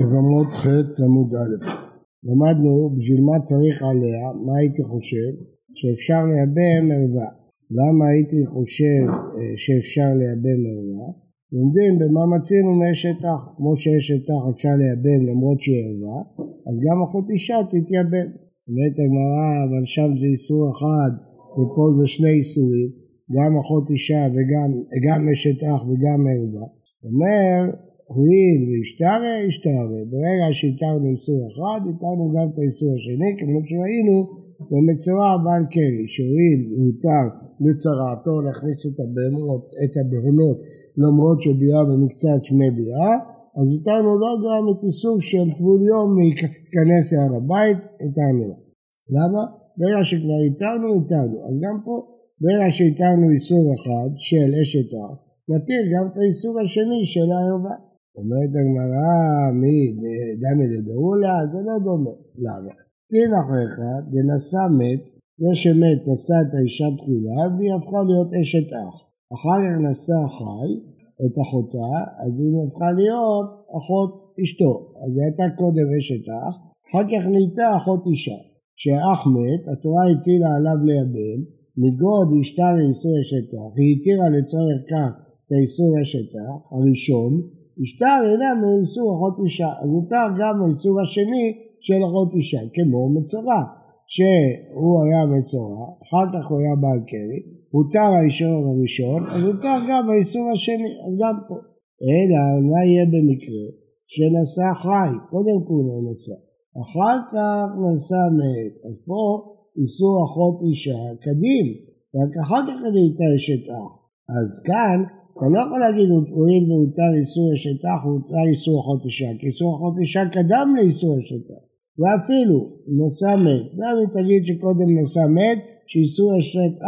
יבמות ח' עמוד א'. למדנו בשביל מה צריך עליה, מה הייתי חושב? שאפשר לייבם ערווה. למה הייתי חושב אה, שאפשר לייבם ערווה? לומדים במה מצינו מאשת אח. כמו שאשת אח אפשר לייבם למרות שהיא ערווה, אז גם אחות אישה תתייבם. אומרת הגמרא, אבל שם זה איסור אחד ופה זה שני איסורים, גם אחות אישה וגם אשת אח וגם ערווה. אומר הואיל והשתרא, השתרא. ברגע שהתרנו איסור אחד, התרנו גם את האיסור השני, כמו שראינו במצורע בעל קרי, שהואיל והותר לצרעתו להכניס את הבהמות, את הבהונות למרות שביאה במקצת שמי ביאה, אז התרנו לו גם את איסור של טבול יום להיכנס להר הבית, התרנו לו. למה? ברגע שכבר התרנו, התרנו. אז גם פה, ברגע שהתרנו איסור אחד של אשת אח, נתיר גם את האיסור השני של הערבה. אומרת הגמרא, מי דמי לדאולה? זה לא דומה. למה? דין אחריך, דנשא מת, זה שמת נשא את האישה תחילה והיא הפכה להיות אשת אח. אחר כך נשא חי את אחותה, אז היא הפכה להיות אחות אשתו. אז היא הייתה קודם אשת אח, אחר כך נהייתה אחות אישה. כשהאח מת, התורה הטילה עליו לייבם, מגוד השתר לאיסור אשת אח, היא התירה לצורך כך את האיסור אשת אח, הראשון, השטר אינה מאיסור אחות אישה, אז מותר גם האיסור השני של אחות אישה, כמו מצורע, שהוא היה מצורע, אחר כך הוא היה בעל קרי, הותר האישור הראשון, אז הותר גם האיסור השני, אז גם פה. אלא מה יהיה במקרה? שנשא חי, קודם כל הוא נשא, אחר כך נשא מת, אז פה איסור אחות אישה קדים, רק אחר כך אני אתן אשת אח. אז כאן אתה לא יכול להגיד הואיל והותר איסור אשתך, הותר איסור אחות אישה, כי איסור אחות אישה קדם לאיסור אשתך. ואפילו נשא מת, גם אם תגיד שקודם נשא מת, שאיסור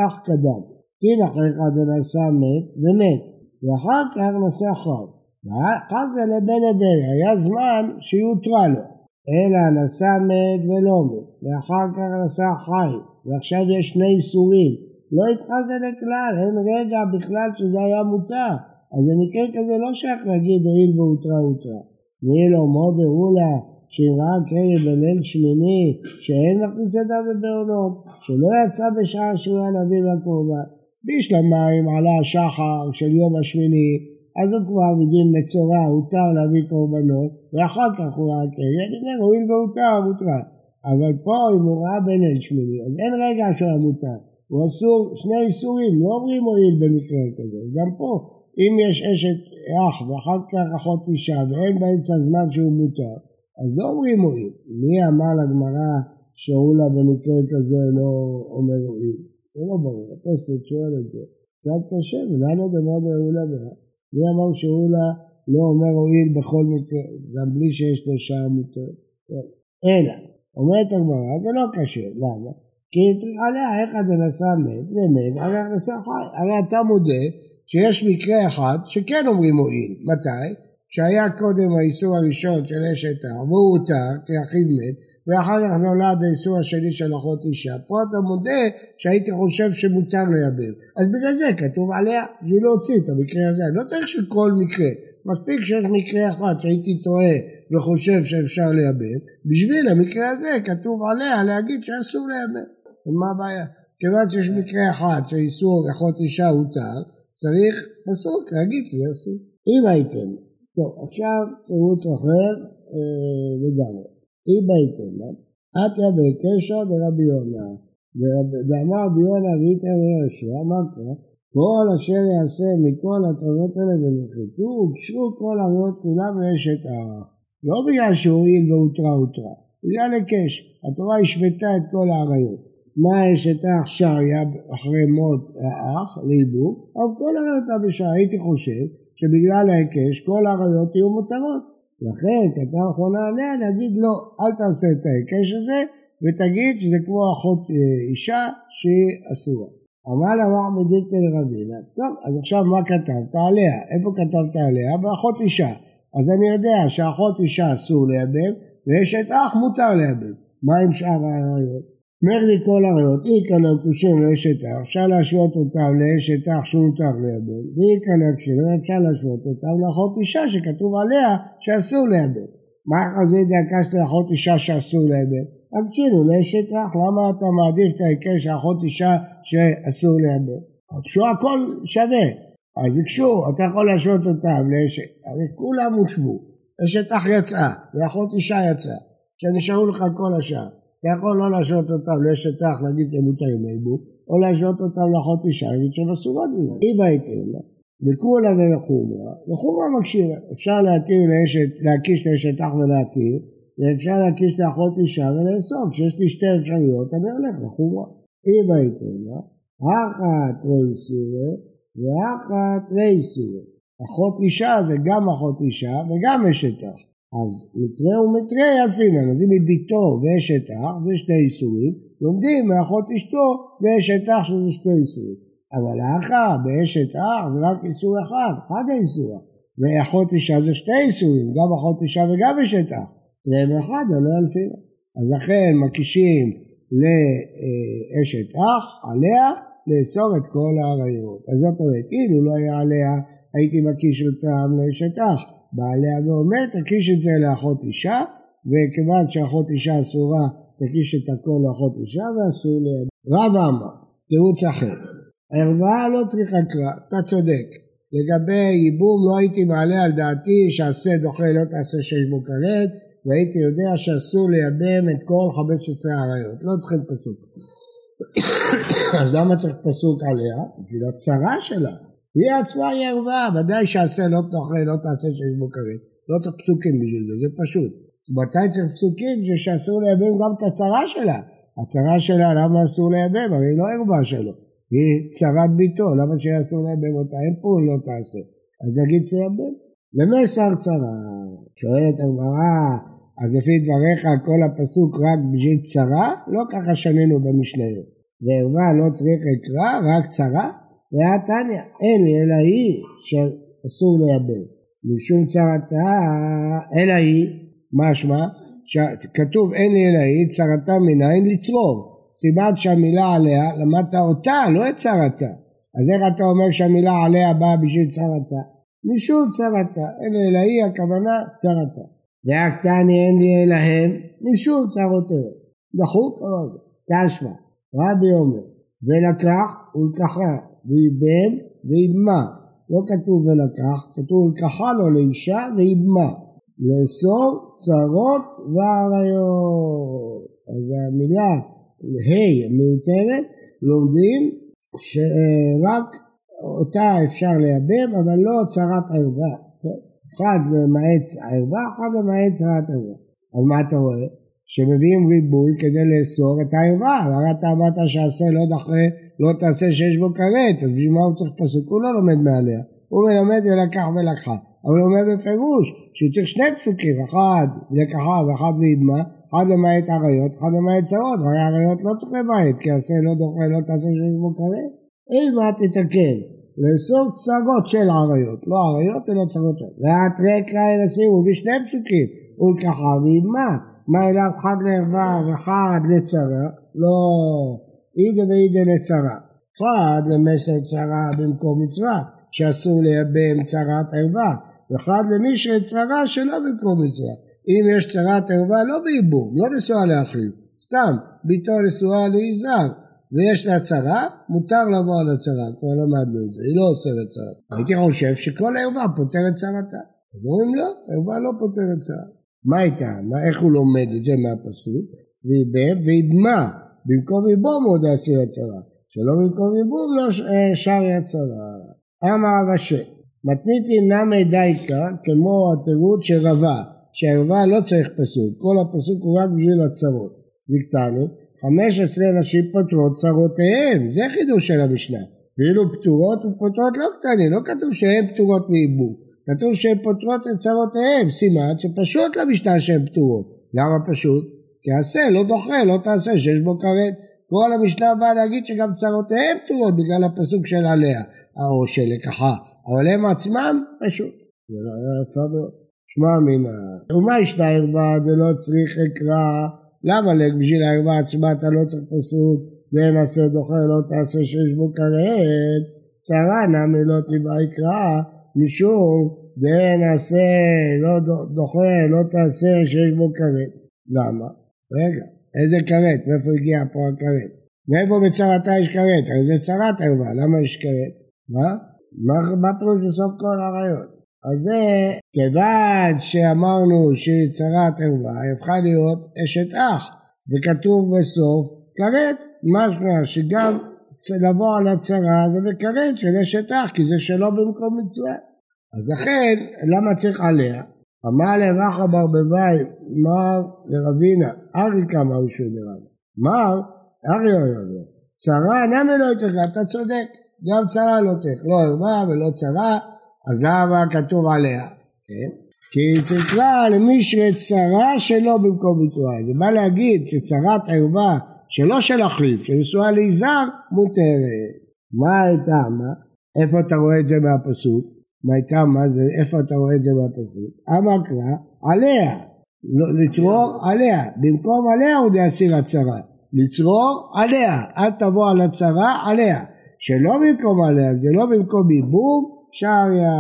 אח קדם. דין אחריך דנשא מת ומת, ואחר כך נשא חי. ואחר זה לבן הדרך, היה זמן שהיא הותרה לו. אלא נשא מת ולא מת, ואחר כך נשא חי, ועכשיו יש שני איסורים, לא התחזה לכלל, אין רגע בכלל שזה היה מותר. אז במקרה כזה לא שייך להגיד הואיל והותרה הותרה. ויהיה לו מאוד הראו לה שאם ראה בליל שמיני שאין מכניס ידיו בבעונות, שלא יצא בשעה שהוא היה נביא לקורבן. בשלמיים עלה השחר של יום השמיני, אז הוא כבר מדין מצורע, הותר להביא קורבנות, ואחר כך הוא ראה כלב, אומר הואיל והותר, הותרה. אבל פה אם הוא ראה בליל שמיני, אז אין רגע שהוא היה מותר. הוא אסור, שני איסורים, לא אומרים הואיל במקרה כזה. גם פה, אם יש אשת אח ואחר כך אחות אישה ואין באמצע זמן שהוא מותר, אז לא אומרים הואיל. מי אמר לגמרא שאולה במקרה כזה לא אומר הואיל? זה לא ברור, הפסק שואל את זה. קצת קשה, ולמה דבר באולה בها? מי אמר שאולה לא אומר הואיל בכל מקרה, גם בלי שיש לו שעה מותרת? אלא, אומרת הגמרא, זה לא קשה, למה? כי עליה איך הדנסה מת ומת, הרי הכנסה חי. הרי אתה מודה שיש מקרה אחד שכן אומרים מועיל. מתי? שהיה קודם האיסור הראשון של אשת הר, והוא הותר כי אחיו מת, ואחר כך נולד האיסור השני של אחות אישה. פה אתה מודה שהייתי חושב שמותר לייבם. אז בגלל זה כתוב עליה, בשביל להוציא את המקרה הזה. לא צריך שכל מקרה. מספיק שיש מקרה אחד שהייתי טועה וחושב שאפשר לייבם, בשביל המקרה הזה כתוב עליה להגיד שאסור לייבם. מה הבעיה? כיוון שיש מקרה אחד שאיסור אחות אישה הותר, צריך פסוק להגיד שזה אסור. אם הייתם, טוב עכשיו תירוץ אחר אה, לגמרי. אם הייתם, אתיה בקשר דרבי יונה, ואמר רבי יונה יהושע, מה קרה? כל אשר יעשה מכל התרונות האלה ונחיתו, הוגשו כל הריאות כולם לאשת האח. לא בגלל שהואיל והותרה הותרה, בגלל היקש. התורה השוותה את כל האריות. מה יש את האח שריה אחרי מות האח, לאיבוק, אבל כל הראיות בשעה, הייתי חושב שבגלל ההיקש כל העריות יהיו מותרות. לכן כתב רחמנא עליה להגיד לא, אל תעשה את ההיקש הזה ותגיד שזה כמו אחות אה, אישה שהיא אסורה. אמר ליה רב אחא מדיפתי לרבינא, טוב, אז עכשיו מה כתבת עליה? איפה כתבת עליה? באחות אישה. אז אני יודע שאחות אישה אסור לייבם אשת אח מותר לייבם. מה עם שאר העריות? אומר לי כל העריות, אי כאן הכושים לאשת אח, אפשר להשוות אותם לאשת אח שמותר לייבם, ואי כאן הכושים, אפשר להשוות אותם לאחות אישה שכתוב עליה שאסור לייבם. מה חזית דקשת לאחות אישה שאסור לאבד? הקשינו לאשת אח, למה אתה מעדיף את ההיקש של אחות אישה שאסור לאבד? הקשו הכל שווה, אז הקשו, אתה יכול להשוות אותם לאשת, הרי כולם הושבו, אשת אח יצאה, ואחות אישה יצאה, שנשארו לך כל השאר, אתה יכול לא להשוות אותם לאשת אח, להגיד תמותאים עיבו, או להשוות אותם לאחות אישה, להגיד שהם אסורות ממנו, אם הייתי לה, וכולה ולחומרה, לחומרה מקשירה, אפשר להתיר לאשת, להקיש לאשת אח ולהתיר, ואפשר להקיש לאחות אישה ולאסור, כשיש לי שתי אפשרויות, אני הולך לחומרה, אם הייתי לה, אחת ריסורי ואחת ריסורי. אחות אישה זה גם אחות אישה וגם אשת אח. אז מקרה ומקרה יפינן, אז אם היא ביתו ואשת אח זה שתי איסורים, לומדים מאחות אשתו ואשת אח שזה שתי איסורים. אבל האחה באשת אח זה רק איסור אחד, אחד האיסור. ואחות אישה זה שתי איסורים, גם אחות אישה וגם אשת אח. והם אחד, אבל לא אלפינן. אז לכן מקישים לאשת אח, עליה, לאסור את כל העריות. אז זאת אומרת, אילו לא היה עליה, הייתי מקיש אותם לאשת אח. בעליה ואומר, תקיש את זה לאחות אישה, וכיוון שאחות אישה אסורה, תקיש את הכל לאחות אישה, ואסור ל... רב אמר, תירוץ אחר. ערווה לא צריכה קרא, אתה צודק. לגבי ייבום לא הייתי מעלה על דעתי שעשה דוחה לא תעשה שש בו כרת, והייתי יודע שאסור לייבם את כל חמש עשרה עריות, לא צריכים פסוק. אז למה צריך פסוק עליה? בשביל הצרה שלה. היא עצמה היא ערווה, ודאי שעשה לא תאכל, לא תעשה שיש בו כרת. לא צריך פסוקים בשביל זה, זה פשוט. מתי צריך פסוקים? שאסור לייבם גם את הצרה שלה. הצרה שלה, למה אסור לייבם? הרי היא לא ערווה שלו. היא צרת בתו, למה שיהיה אסור לייבם אותה? אין פה לא תעשה. אז נגיד שיייבם. למיסר צרה. שואלת הגמרא, אז לפי דבריך כל הפסוק רק בשביל צרה? לא ככה שנינו במשניות. וערווה לא צריכא קרא, רק צרה? והתניא, אין לי אלא היא שאסור לייבם. משום צרתה, אלא היא, משמע, כתוב אין לי אלא היא, צרתה מניין לצרור. סיבת שהמילה עליה, למדת אותה, לא את צרתה. אז איך אתה אומר שהמילה עליה באה בשביל צרתה? משום צרתה, אין אלא היא, הכוונה צרתה. והקטני אין לי אלא הם, משום צרותיהם. דחוק, אבל תשמע. רבי אומר, ולקח ולקחה, ואיבם ואיבמה. לא כתוב ולקח, כתוב ולקחה לו לאישה ואיבמה. לאסור צרות ועריות. אז המילה ה' מיותרת, לומדים שרק אותה אפשר לייבם, אבל לא צרת ערווה. אחד למעט ערווה, אחד למעט צרת ערווה. אז מה אתה רואה? שמביאים ריבוי כדי לאסור את הערווה, הרי אתה אמרת שעשה לא דחה, לא תעשה שיש בו כרת, אז בשביל מה הוא צריך פסוק? הוא לא לומד מעליה, הוא מלמד ולקח ולקחה, אבל הוא אומר בפירוש שהוא צריך שני פסוקים, אחד לקחה ואחד ואידמה, אחד למעט עריות, אחד למעט צרות, הרי עריות לא צריך למעט, כי עשה לא דוחה, לא תעשה שיש בו כרת, אם מה תתקן, לאסור צרות של עריות, לא עריות אלא צרות, והתרי קראי נשים הוא בשני פסוקים, ולקחה ואידמה מה אליו חד לערווה וחד לצרה? לא, אידה ואידה לצרה. חד למסר צרה במקום מצווה, שאסור לייבם צרת ערווה, וחד למישרי צרה שלא במקום מצווה. אם יש צרת ערווה לא בייבום, לא נשואה לאחיו, סתם, ביתו נשואה ליזהר, ויש לה צרה, מותר לבוא על הצרה, כבר למדנו את זה, היא לא אוסרת צרה. הייתי חושב שכל ערווה פותרת צרתה. אומרים לא, ערווה לא פותרת צרה. מה הייתה? איך הוא לומד את זה מהפסוק? ואיבם ואיבמה, במקום איבום עוד יעשיר הצרה, שלא במקום איבום לא אה, שר הצרה. אמר אשר, מתניתי נמי דייקה כמו התירוץ רבה, שהרבה לא צריך פסוק, כל הפסוק הוא רק בשביל הצרות. דיקטני, חמש עשרה נשים פותרות צרותיהן, זה חידוש של המשנה. ואילו פטורות ופוטרות לא קטנים, לא כתוב שהן פטורות מאיבום. כתוב שהן פותרות את צרותיהן, סימן שפשוט למשנה שהן פטורות. למה פשוט? כי עשה לא דוחה, לא תעשה שיש בו כרת. כל המשנה באה להגיד שגם צרותיהן פטורות בגלל הפסוק של עליה, או של לקחה, אבל הם עצמם פשוט. זה לא יפה מאוד. שמע מינה, ומה ישנה ערווה דלא צריך אקרא? למה בשביל הערווה עצמה אתה לא צריך פסוק? זה נעשה דוחה, לא תעשה שיש בו כרת. צרה נמי לא תיבא יקרא, משום דהן עשה לא דוחה לא תעשה שיש בו כרת. למה? רגע, איזה כרת? מאיפה הגיע פה הכרת? מאיפה בצרתה יש כרת? הרי זה צרת ערווה, למה יש כרת? מה? מה, מה פירוש בסוף כל הרעיון? אז זה כיוון שאמרנו שהיא צרת ערווה, היא הפכה להיות אשת אח, וכתוב בסוף כרת, משמע שגם לבוא על הצרה זה בכרת של אשת אח, כי זה שלא במקום מצווה. אז לכן, למה צריך עליה? אמר לרחה ברבבי, מר לרבינה, ארי כמה ראשון דרבה. מר, ארי אומר, צרה נמי לא צריך, אתה צודק, גם צרה לא צריך, לא ערווה ולא צרה, אז למה כתוב עליה? כן? כי היא צריכה למישרי צרה שלא במקום מצווה. זה בא להגיד שצרת ערווה שלא של החליף, שנשואה ליזהר, מותרת. מה הייתה, מה? איפה אתה רואה את זה מהפסוק? מה זה, איפה אתה רואה את זה מהפסוק? אמר קרא, עליה. לא, לצרור עליה. במקום עליה הוא דאסיר הצרה. לצרור עליה. אל תבוא על הצרה, עליה. שלא במקום עליה, זה לא במקום ייבום, שעריה.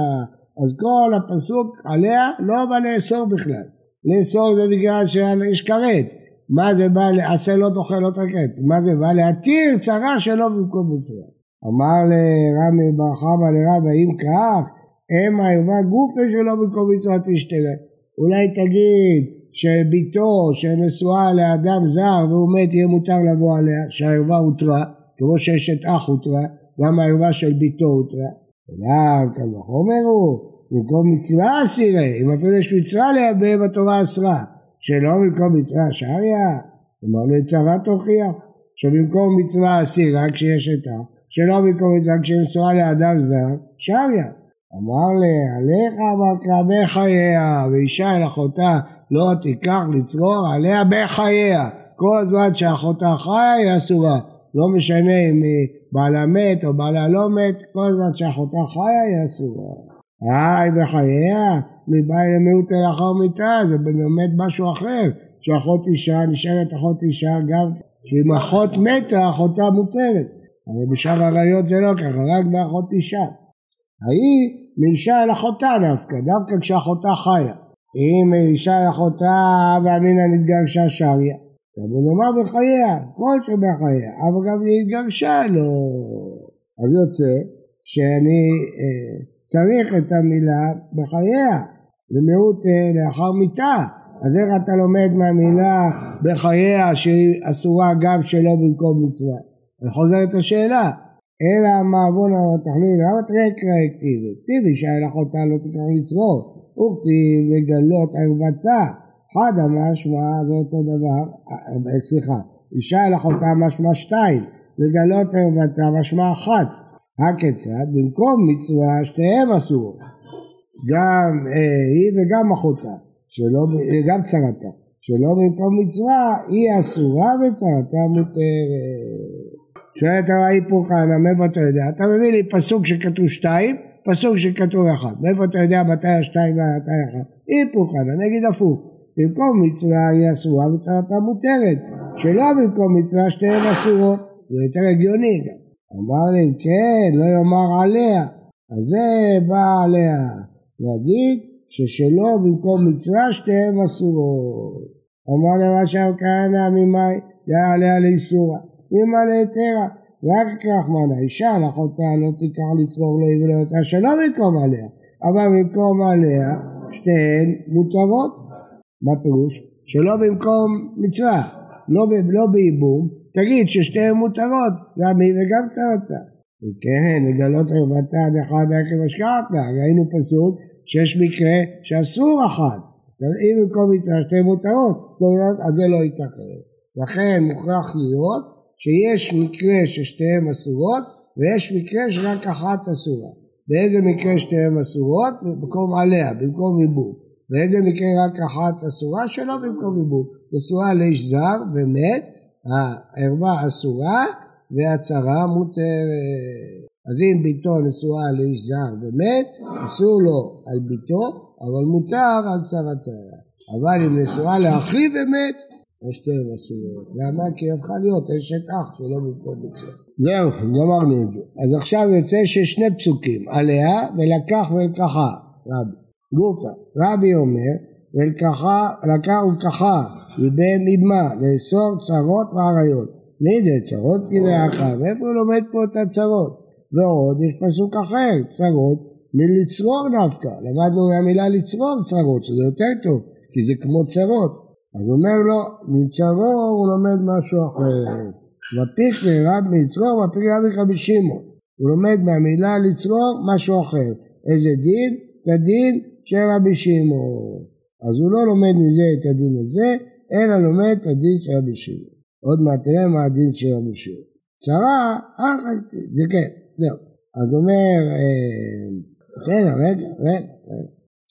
אז כל הפסוק עליה לא בא לאסור בכלל. לאסור זה בגלל שיש כרת. מה זה בא לעשה לא דוחה לא תקט? מה זה בא להתיר צרה שלא במקום מצווה. אמר לרמי בר חמא לרב האם כך אם הערווה גופה שלא במקום מצווה תשתנה. אולי תגיד שביתו שנשואה לאדם זר והוא מת יהיה מותר לבוא עליה שהערווה הותרה כמו שאשת אח הותרה גם הערווה של ביתו הותרה. אליו קל וחומר הוא במקום מצווה אסירי אם אפילו יש מצווה לייבא בתורה אסרה שלא במקום מצווה שריה, כלומר לצרה תוכיח, שבמקום מצווה אסירה כשיש איתה, שלא במקום מצווה כשנשואה לאדם זר, שריה. אמר לה, עליך אמרת בחייה, ואישה אל אחותה לא תיקח לצרור עליה בחייה. כל זמן שאחותה חיה היא אסורה. לא משנה אם היא בעלה מת או בעלה לא מת, כל זמן שאחותה חיה היא אסורה. היי בחייה, מבעי למיעוט לאחר מיתה, זה באמת משהו אחר, שאחות אישה נשארת אחות אישה גם שאם אחות מתה אחותה מותרת, אבל בשאר הראיות זה לא ככה, רק באחות אישה. ההיא מאישה אל אחותה דווקא, דווקא כשאחותה חיה. אם אישה אל אחותה ואמינא נתגרשה שריה, אבל נאמר בחייה, כל שבחייה, אבל גם היא התגרשה לא. אז יוצא שאני אה, צריך את המילה בחייה, ומיעוט אה, לאחר מיתה. אז איך אתה לומד מהמילה בחייה שהיא אסורה גם שלא במקום מצווה? אני חוזר את השאלה. אלא מעוון התכלית, למה תראה קרא כתיבי? כתיבי שהלך אותה לא תקרא לצרור. וכתיב לגלות ערוותה. חד המשמע זה אותו דבר, אה, סליחה, אישה הלך אותה משמע שתיים, לגלות ערוותה משמע אחת. הכיצד? במקום מצווה שתיהם אסורות. גם אה, היא וגם אחותה, אה, גם צרתה, שלא במקום מצווה היא אסורה וצרתה מותרת. שואלת הרב היפוך חנה, מאיפה אתה יודע? אתה מביא לי פסוק שכתוב שתיים, פסוק שכתוב אחד. מאיפה אתה יודע מתי השתיים ומתי אחד? היפוך חנה, נגיד הפוך. במקום מצווה היא אסורה וצרתה מותרת. שלא במקום מצווה שתיהן אסורות. זה יותר הגיוני גם. אמר לי, כן, לא יאמר עליה. אז זה בא עליה. להגיד ששלא במקום מצווה שתיהן אסורות. אמר לרשם כהנא ממאי, זה עליה לאיסורה. אמא להיתרה. רק כך מנה, אישה לאחותה לא תיקח לצרור לו ולא יוצא שלא במקום עליה, אבל במקום עליה שתיהן מותרות. מה פירוש? שלא במקום מצווה, לא, לא בייבום, תגיד ששתיהן מותרות, גם היא וגם צרתה. כן, לגלות ערוותה דחד עקב השקעתה, ראינו פסוק שיש מקרה שאסור אחת. אם במקום מצווה שתי מותרות, לא אז זה לא ייתכן. לכן מוכרח להיות שיש מקרה ששתיהן אסורות ויש מקרה שרק אחת אסורה. באיזה מקרה שתיהן אסורות? במקום עליה, במקום עיבוד. באיזה מקרה רק אחת אסורה? שלא במקום עיבוד. נשואה לאיש זר ומת, הערווה אסורה והצרה מותרת. אז אם ביתו נשואה לאיש זר ומת, אסור לו על ביתו, אבל מותר על צרתה. אבל אם נשואה לאחיו ומת, שתיהן אסורות. למה? כי היא הפכה להיות אשת אח שלא במקום מצווה. זהו, גמרנו את זה. אז עכשיו יוצא ששני פסוקים, עליה ולקח ולקחה, רבי. גופה. רבי אומר, ולקחה, לקח ולקחה, איבם אימה, לאסור צרות ועריות. לידי צרות יראך, ואיפה הוא לומד פה את הצרות? ועוד יש פסוק אחר, צרות מלצרור דווקא, למדנו מהמילה לצרור צרות, שזה יותר טוב, כי זה כמו צרות. אז הוא אומר לו, מצרור הוא לומד משהו אחר. מפיק לרב מלצרור, מפיק לרב רבי שמעון. הוא לומד מהמילה לצרור משהו אחר. איזה דין? את הדין של רבי שמעון. אז הוא לא לומד מזה את הדין הזה, אלא לומד את הדין של רבי שמעון. עוד מעט תראה מה הדין של רבי שמעון. צרה, אך זה כן, זהו. אז אומר, אה, רגע, רגע, רגע.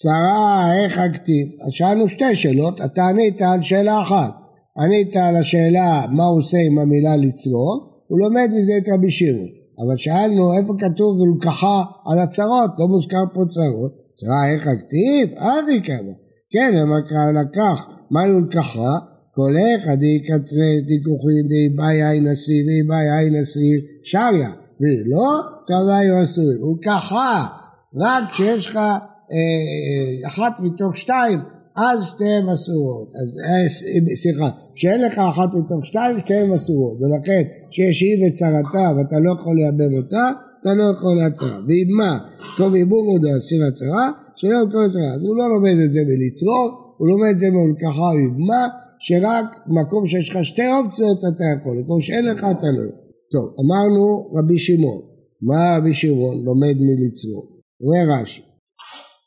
צרה איך הכתיב? אז שאלנו שתי שאלות, אתה ענית על שאלה אחת. ענית על השאלה מה הוא עושה עם המילה לצרור, הוא לומד מזה את רבי שירו. אבל שאלנו איפה כתוב ולקחה על הצרות, לא מוזכר פה צרות. צרה איך הכתיב? אבי כמה. כן, למקרא לקח, מה לולקחה? כל איך די קטרי תיקוחים די באי עין אסיר די באי עין אסיר שריה. ולא קבעי אסור. הוא ככה, רק כשיש לך אחת מתוך שתיים, אז שתיהן אסורות. אה, סליחה, כשאין לך אחת מתוך שתיים, שתיהן אסורות. ולכן, כשיש היא וצרתה ואתה לא יכול לייבם אותה, אתה לא יכול להתרה. ואם מה, טוב יבום הוא דאסיר הצרה, שלא ימכור הצרה. אז הוא לא לומד את זה בלצרור, הוא לומד את זה בהולקחה או יבמה, שרק מקום שיש לך שתי אופציות אתה יכול, מקום שאין לך אתה לא יכול. טוב, אמרנו רבי שמעון. מה רבי שמעון לומד מלצרור? אומר רש"י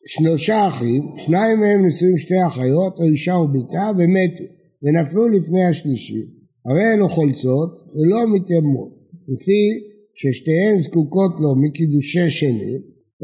שלושה אחים, שניים מהם נשואים שתי אחיות, או אישה ובתה, ומתו, ונפלו לפני השלישי. הרי הן חולצות ולא מתאמות, לפי ששתיהן זקוקות לו מקידושי שני,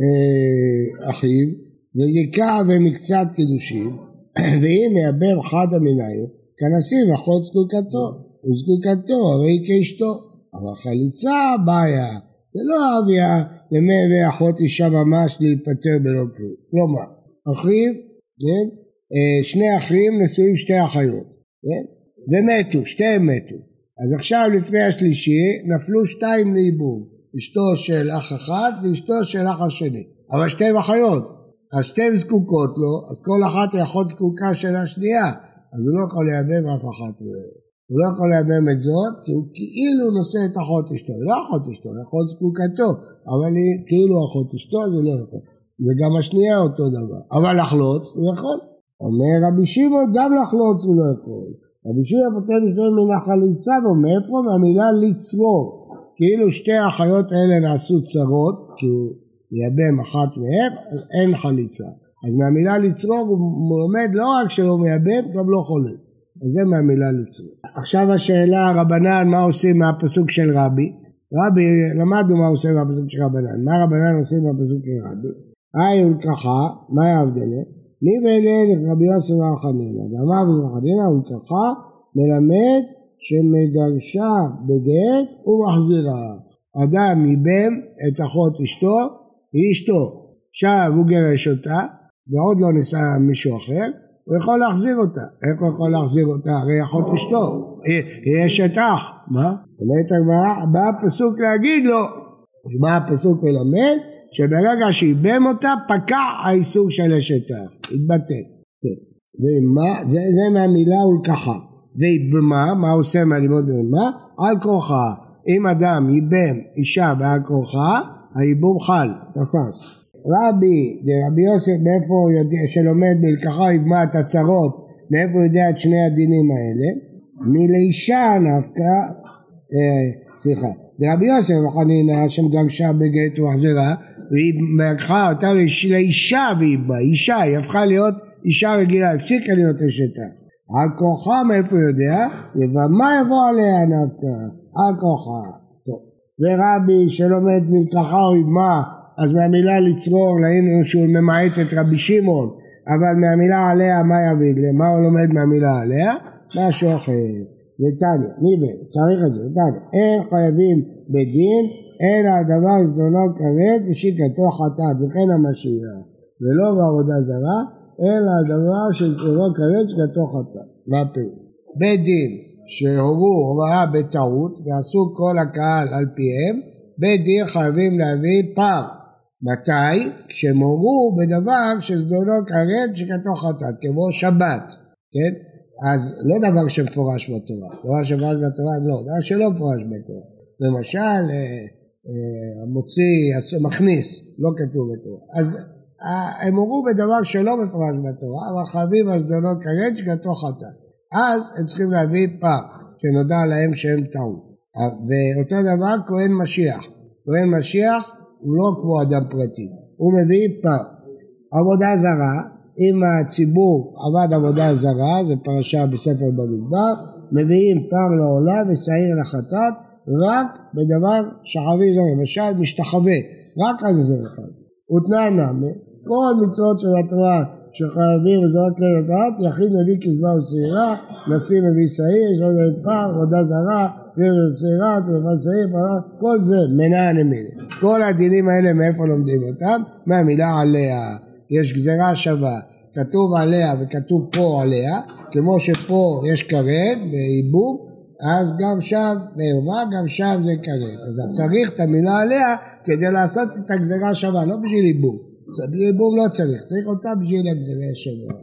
אה, אחיו, וזיקה ומקצת קידושין, ואם יאבם חד המנהל, כנשיא ואחות זקוקתו, וזקוקתו הרי כאשתו, אבל חליצה בעיה, זה לא אביה ימי ואחות אישה ממש להיפטר בלא כלום. כלומר, אחיו, כן? אה, שני אחים נשואים שתי אחיות, כן? ומתו, שתיהם מתו. אז עכשיו לפני השלישי נפלו שתיים לאיבום, אשתו של אח אחד ואשתו של אח השני, אבל שתיהם אחיות, אז שתיהם זקוקות לו, אז כל אחת היא אחות זקוקה של השנייה, אז הוא לא יכול לייבם אף אחת מהן. הוא לא יכול לייבם את זאת, כי הוא כאילו נושא את אחות אשתו, היא לא אחות אשתו, היא אחות זקוקתו, אבל היא כאילו אחות אשתו, אז הוא לא יכול. וגם השנייה אותו דבר. אבל לחלוץ הוא יכול. אומר רבי שמעון, גם לחלוץ הוא לא יכול. רבי שמעון פותר לפעמים מן החליצה, ומאיפה? מהמילה לצרור. כאילו שתי האחיות האלה נעשו צרות, כי הוא מייבם אחת מהן, אין חליצה. אז מהמילה לצרור הוא לומד לא רק שלא מייבם, גם לא חולץ. אז זה מהמילה לצרור. עכשיו השאלה רבנן מה עושים מהפסוק של רבי? רבי למדנו מה עושים מהפסוק של רבנן. מה רבנן עושים מהפסוק של רבי? היי ולקחה מה ההבדל? מי בעיני רבי יוסף בר ואמר רבי חנינא ולקחה מלמד שמגרשה בגט ומחזירה. אדם ייבם את אחות אשתו היא אשתו. עכשיו הוא גירש אותה ועוד לא נישא מישהו אחר הוא יכול להחזיר אותה. איך הוא יכול להחזיר אותה? הרי אחות אשתו, היא אשת אח. מה? אומרת הגמרא, בא הפסוק להגיד לו, בא הפסוק ללמד, שברגע שאיבם אותה, פקע האיסור של אשת אח. התבטל. כן. ומה? זה, זה מהמילה ולקחה. ואיבמה, מה עושה מהלימוד באיבמה? על כורחה. אם אדם ייבם אישה בעל כורחה, הייבום חל, תפס. רבי, רבי יוסף, מאיפה הוא יודע, שלומד בלקחה יגמע את הצרות, מאיפה הוא יודע את שני הדינים האלה? מלישה נפקא, אה, סליחה, ורבי יוסף חנינא שמגרשה בגט ומחזרה, והיא לקחה אותה לאישה והיא באה, אישה, היא הפכה להיות אישה רגילה, הפסיקה להיות אשתה. על כוחה מאיפה יודע? ובמה יבוא עליה נפקא? על כוחה. טוב. ורבי שלומד מלקחה או יגמע אז מהמילה לצרור ראינו שהוא ממעט את רבי שמעון, אבל מהמילה עליה מה יביד? למה הוא לומד מהמילה עליה? משהו אחר. נתניה, מי בין? צריך את זה, נתניה. אין חייבים בדין, אלא הדבר זדונו כרת ושיקתו חטאת, וכן המשיח. ולא בעבודה זרה, אלא הדבר שזדונו כרת ושיקתו חטאת. מה הפירוש? בית דין שהורו הוראה בטעות ועשו כל הקהל על פיהם, בית דין חייבים להביא פער. מתי? כשהם הורו בדבר שזדונו כרת שכתוב חטאת, כמו שבת, כן? אז לא דבר שמפורש בתורה, דבר שמפורש בתורה הם לא, דבר שלא מפורש בתורה. למשל, אה, אה, המוציא, מכניס, לא כתוב בתורה. אז אה, הם הורו בדבר שלא מפורש בתורה, אבל חייבים על זדונו כרת שכתוב חטאת. אז הם צריכים להביא פעם, שנודע להם שהם טעו. ואותו דבר כהן משיח. כהן משיח הוא לא כמו אדם פרטי, הוא מביא פעם. עבודה זרה, אם הציבור עבד עבודה זרה, זה פרשה בספר במדבר, מביאים פעם לעולה ושעיר לחטאת, רק בדבר שחבי זו, למשל משתחווה, רק על זה אחד. ותנאי נמי, כל מצוות של התורה שחייבים וזרות כלי לדעת, יחיד מביא קצבה ושעירה, נשיא מביא שעיר, יש עוד פר, עבודה זרה, ובשעירה, תרופה שעיר, כל זה מנע נמיני. כל הדינים האלה מאיפה לומדים אותם? מהמילה עליה. יש גזירה שווה, כתוב עליה וכתוב פה עליה, כמו שפה יש כרת וייבום, אז גם שם בערווה, גם שם זה כרת. אז צריך את המילה עליה כדי לעשות את הגזירה שווה, לא בשביל ייבום. בשביל ייבום לא צריך, צריך אותה בשביל הגזירה שווה.